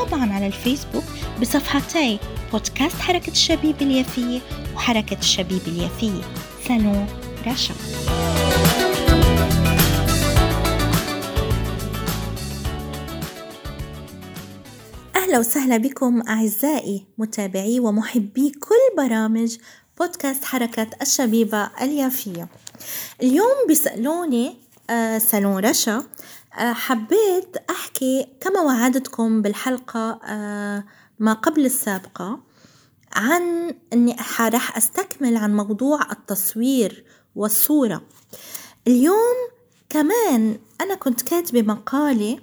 وطبعا على الفيسبوك بصفحتي بودكاست حركة الشبيب اليافية وحركة الشبيب اليافية. سالون رشا. أهلا وسهلا بكم أعزائي متابعي ومحبي كل برامج بودكاست حركة الشبيبة اليافية. اليوم بيسألوني آه سالون رشا. حبيت أحكي كما وعدتكم بالحلقة آه ما قبل السابقة عن أني راح أستكمل عن موضوع التصوير والصورة. اليوم كمان أنا كنت كاتبة مقالة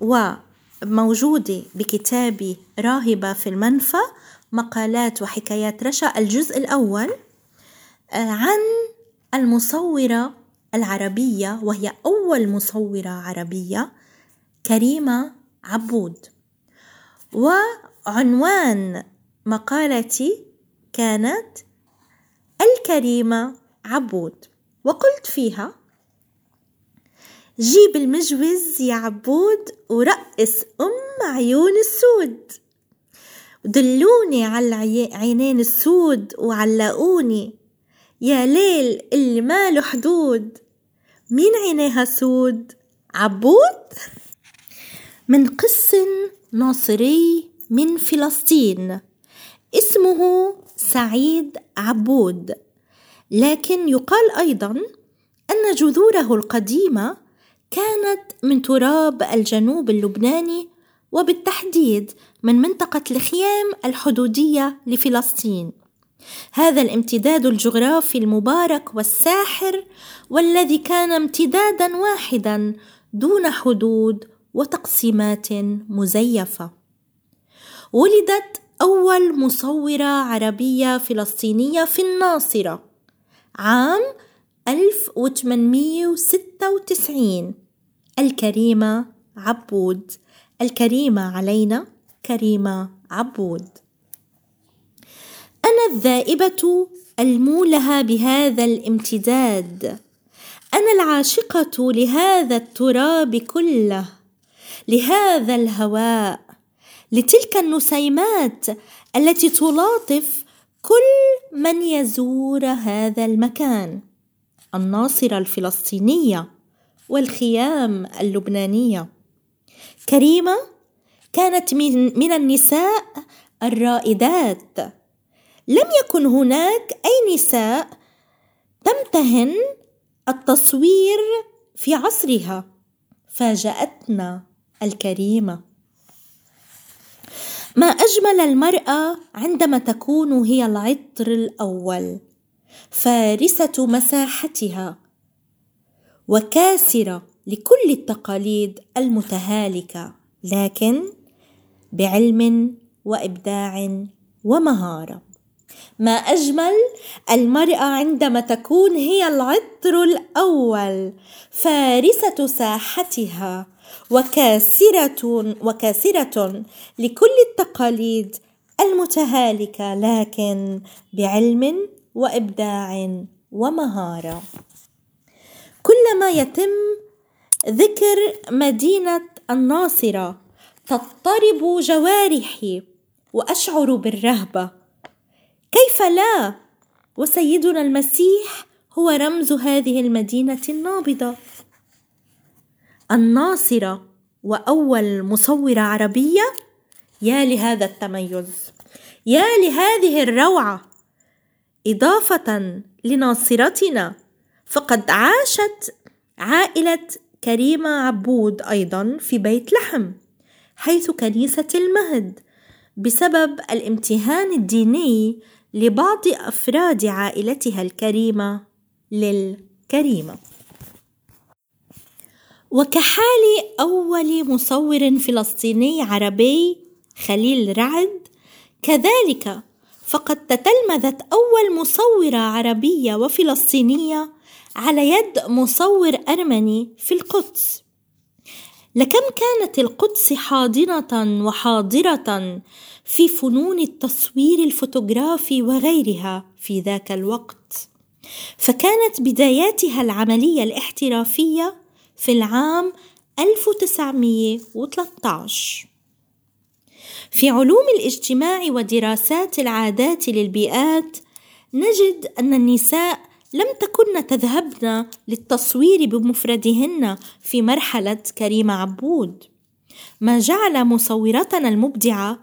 وموجودة بكتابي راهبة في المنفى مقالات وحكايات رشا الجزء الأول آه، عن المصورة العربية وهي أول مصورة عربية كريمة عبود. وعنوان مقالتي كانت الكريمة عبود. وقلت فيها جيب المجوز يا عبود ورقص أم عيون السود. دلوني على العينين السود وعلقوني. يا ليل اللي ماله حدود. مين عينيها سود؟ عبود؟ من قس ناصري من فلسطين. اسمه سعيد عبود. لكن يقال أيضا أن جذوره القديمة كانت من تراب الجنوب اللبناني وبالتحديد من منطقة الخيام الحدودية لفلسطين. هذا الامتداد الجغرافي المبارك والساحر والذي كان امتدادا واحدا دون حدود وتقسيمات مزيفة. ولدت أول مصورة عربية فلسطينية في الناصرة عام 1896 الكريمة عبود. الكريمة علينا كريمة عبود. أنا الذائبة المولهة بهذا الامتداد. أنا العاشقة لهذا التراب كله لهذا الهواء لتلك النسيمات التي تلاطف كل من يزور هذا المكان. الناصرة الفلسطينية والخيام اللبنانية. كريمة كانت من, من النساء الرائدات. لم يكن هناك أي نساء تمتهن التصوير في عصرها. فاجأتنا الكريمة. ما أجمل المرأة عندما تكون هي العطر الأول فارسة مساحتها وكاسرة لكل التقاليد المتهالكة لكن بعلم وإبداع ومهارة. ما أجمل المراه عندما تكون هي العطر الأول فارسة ساحتها وكاسرة وكاسرة لكل التقاليد المتهالكة لكن بعلم وإبداع ومهارة. كلما يتم ذكر مدينة الناصرة تضطرب جوارحي وأشعر بالرهبة كيف لا؟ وسيدنا المسيح هو رمز هذه المدينة النابضة. الناصرة وأول مصورة عربية؟ يا لهذا التميز. يا لهذه الروعة. إضافة لناصرتنا فقد عاشت عائلة كريمة عبود أيضا في بيت لحم حيث كنيسة المهد بسبب الامتهان الديني لبعض أفراد عائلتها الكريمة للكريمة. وكحال أول مصور فلسطيني عربي خليل رعد كذلك فقد تتلمذت أول مصورة عربية وفلسطينية على يد مصور أرمني في القدس. لكم كانت القدس حاضنة وحاضرة في فنون التصوير الفوتوغرافي وغيرها في ذاك الوقت. فكانت بداياتها العملية الاحترافية في العام 1913 في علوم الاجتماع ودراسات العادات للبيئات نجد أن النساء لم تكن تذهبن للتصوير بمفردهن في مرحلة كريمة عبود. ما جعل مصورتنا المبدعة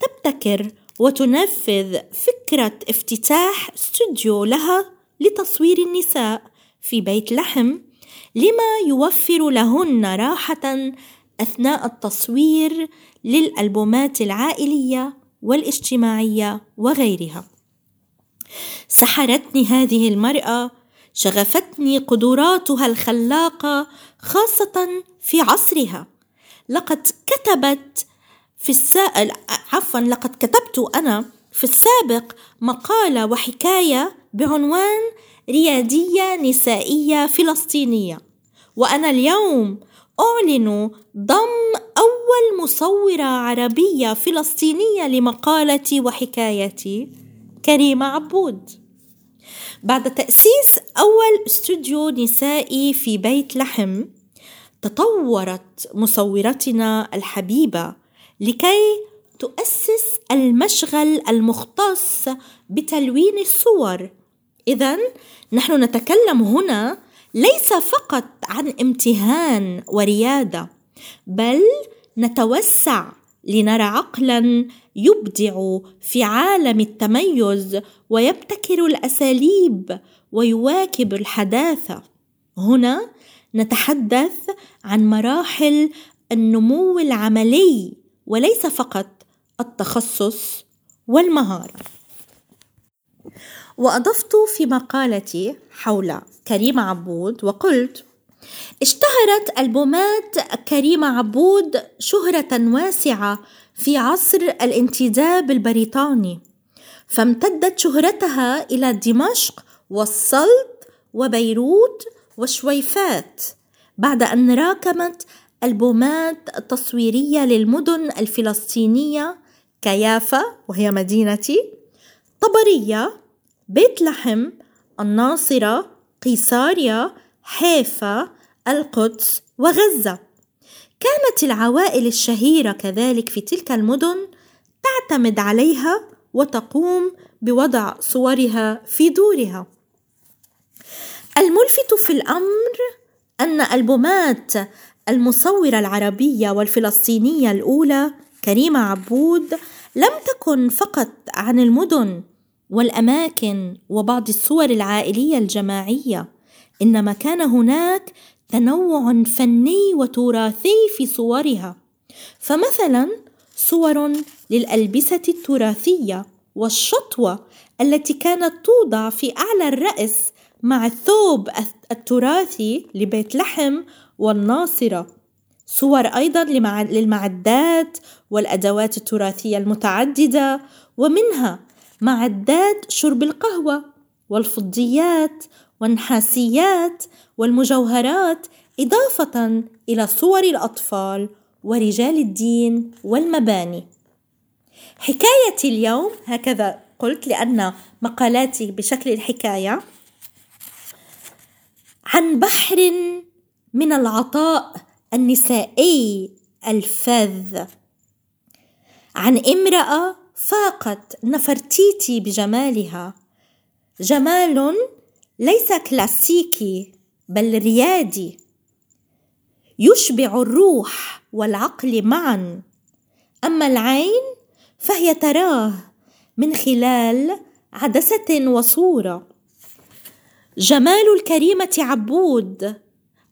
تبتكر وتنفذ فكرة افتتاح استوديو لها لتصوير النساء في بيت لحم لما يوفر لهن راحة أثناء التصوير للألبومات العائلية والاجتماعية وغيرها. سحرتني هذه المرأة، شغفتني قدراتها الخلاقة خاصة في عصرها. لقد كتبت في السائل عفوا لقد كتبت أنا في السابق مقالة وحكاية بعنوان ريادية نسائية فلسطينية. وأنا اليوم أعلن ضم أول مصورة عربية فلسطينية لمقالتي وحكايتي كريمة عبود. بعد تأسيس أول استوديو نسائي في بيت لحم تطورت مصورتنا الحبيبة لكي تؤسس المشغل المختص بتلوين الصور. اذا نحن نتكلم هنا ليس فقط عن امتهان وريادة بل نتوسع لنرى عقلا يبدع في عالم التميز ويبتكر الأساليب ويواكب الحداثة. هنا نتحدث عن مراحل النمو العملي وليس فقط التخصص والمهارة. وأضفت في مقالتي حول كريمة عبود وقلت اشتهرت ألبومات كريمة عبود شهرة واسعة في عصر الانتداب البريطاني فامتدت شهرتها إلى دمشق والسلط وبيروت وشويفات بعد أن راكمت ألبومات تصويرية للمدن الفلسطينية كيافا وهي مدينتي طبرية بيت لحم الناصرة قيصاريا حيفا القدس وغزة. كانت العوائل الشهيرة كذلك في تلك المدن تعتمد عليها وتقوم بوضع صورها في دورها. الملفت في الأمر أن ألبومات المصورة العربية والفلسطينية الأولى كريمة عبود لم تكن فقط عن المدن والأماكن وبعض الصور العائلية الجماعية إنما كان هناك تنوع فني وتراثي في صورها. فمثلا صور للألبسة التراثية والشطوة التي كانت توضع في أعلى الرأس مع الثوب التراثي لبيت لحم والناصرة صور أيضا للمعدات والأدوات التراثية المتعددة ومنها معدات شرب القهوة والفضيات والنحاسيات والمجوهرات إضافة إلى صور الأطفال ورجال الدين والمباني. حكايتي اليوم هكذا قلت لأن مقالاتي بشكل الحكاية عن بحر من العطاء النسائي الفذ. عن امرأة فاقت نفرتيتي بجمالها. جمال ليس كلاسيكي بل ريادي. يشبع الروح والعقل معا. أما العين فهي تراه من خلال عدسة وصورة. جمال الكريمة عبود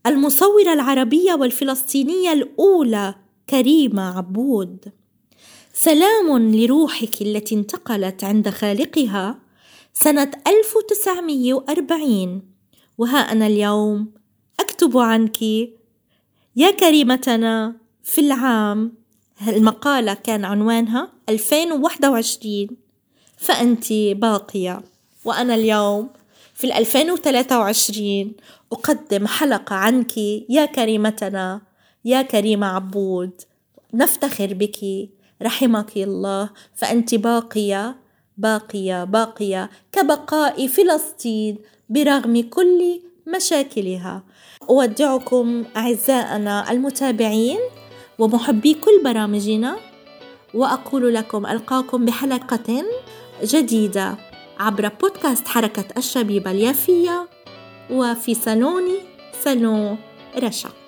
المصورة العربية والفلسطينية الأولى كريمة عبود. سلام لروحك التي انتقلت عند خالقها سنة 1940 وها أنا اليوم أكتب عنك يا كريمتنا في العام المقالة كان عنوانها 2021 فأنت باقية. وأنا اليوم في 2023 أقدم حلقة عنك يا كريمتنا يا كريمة عبود. نفتخر بك. رحمك الله. فأنت باقية باقية باقية كبقاء فلسطين برغم كل مشاكلها. أودعكم أعزائنا المتابعين ومحبي كل برامجنا وأقول لكم ألقاكم بحلقة جديدة. عبر بودكاست حركة الشبيبة اليافية وفي صالوني صالون رشا.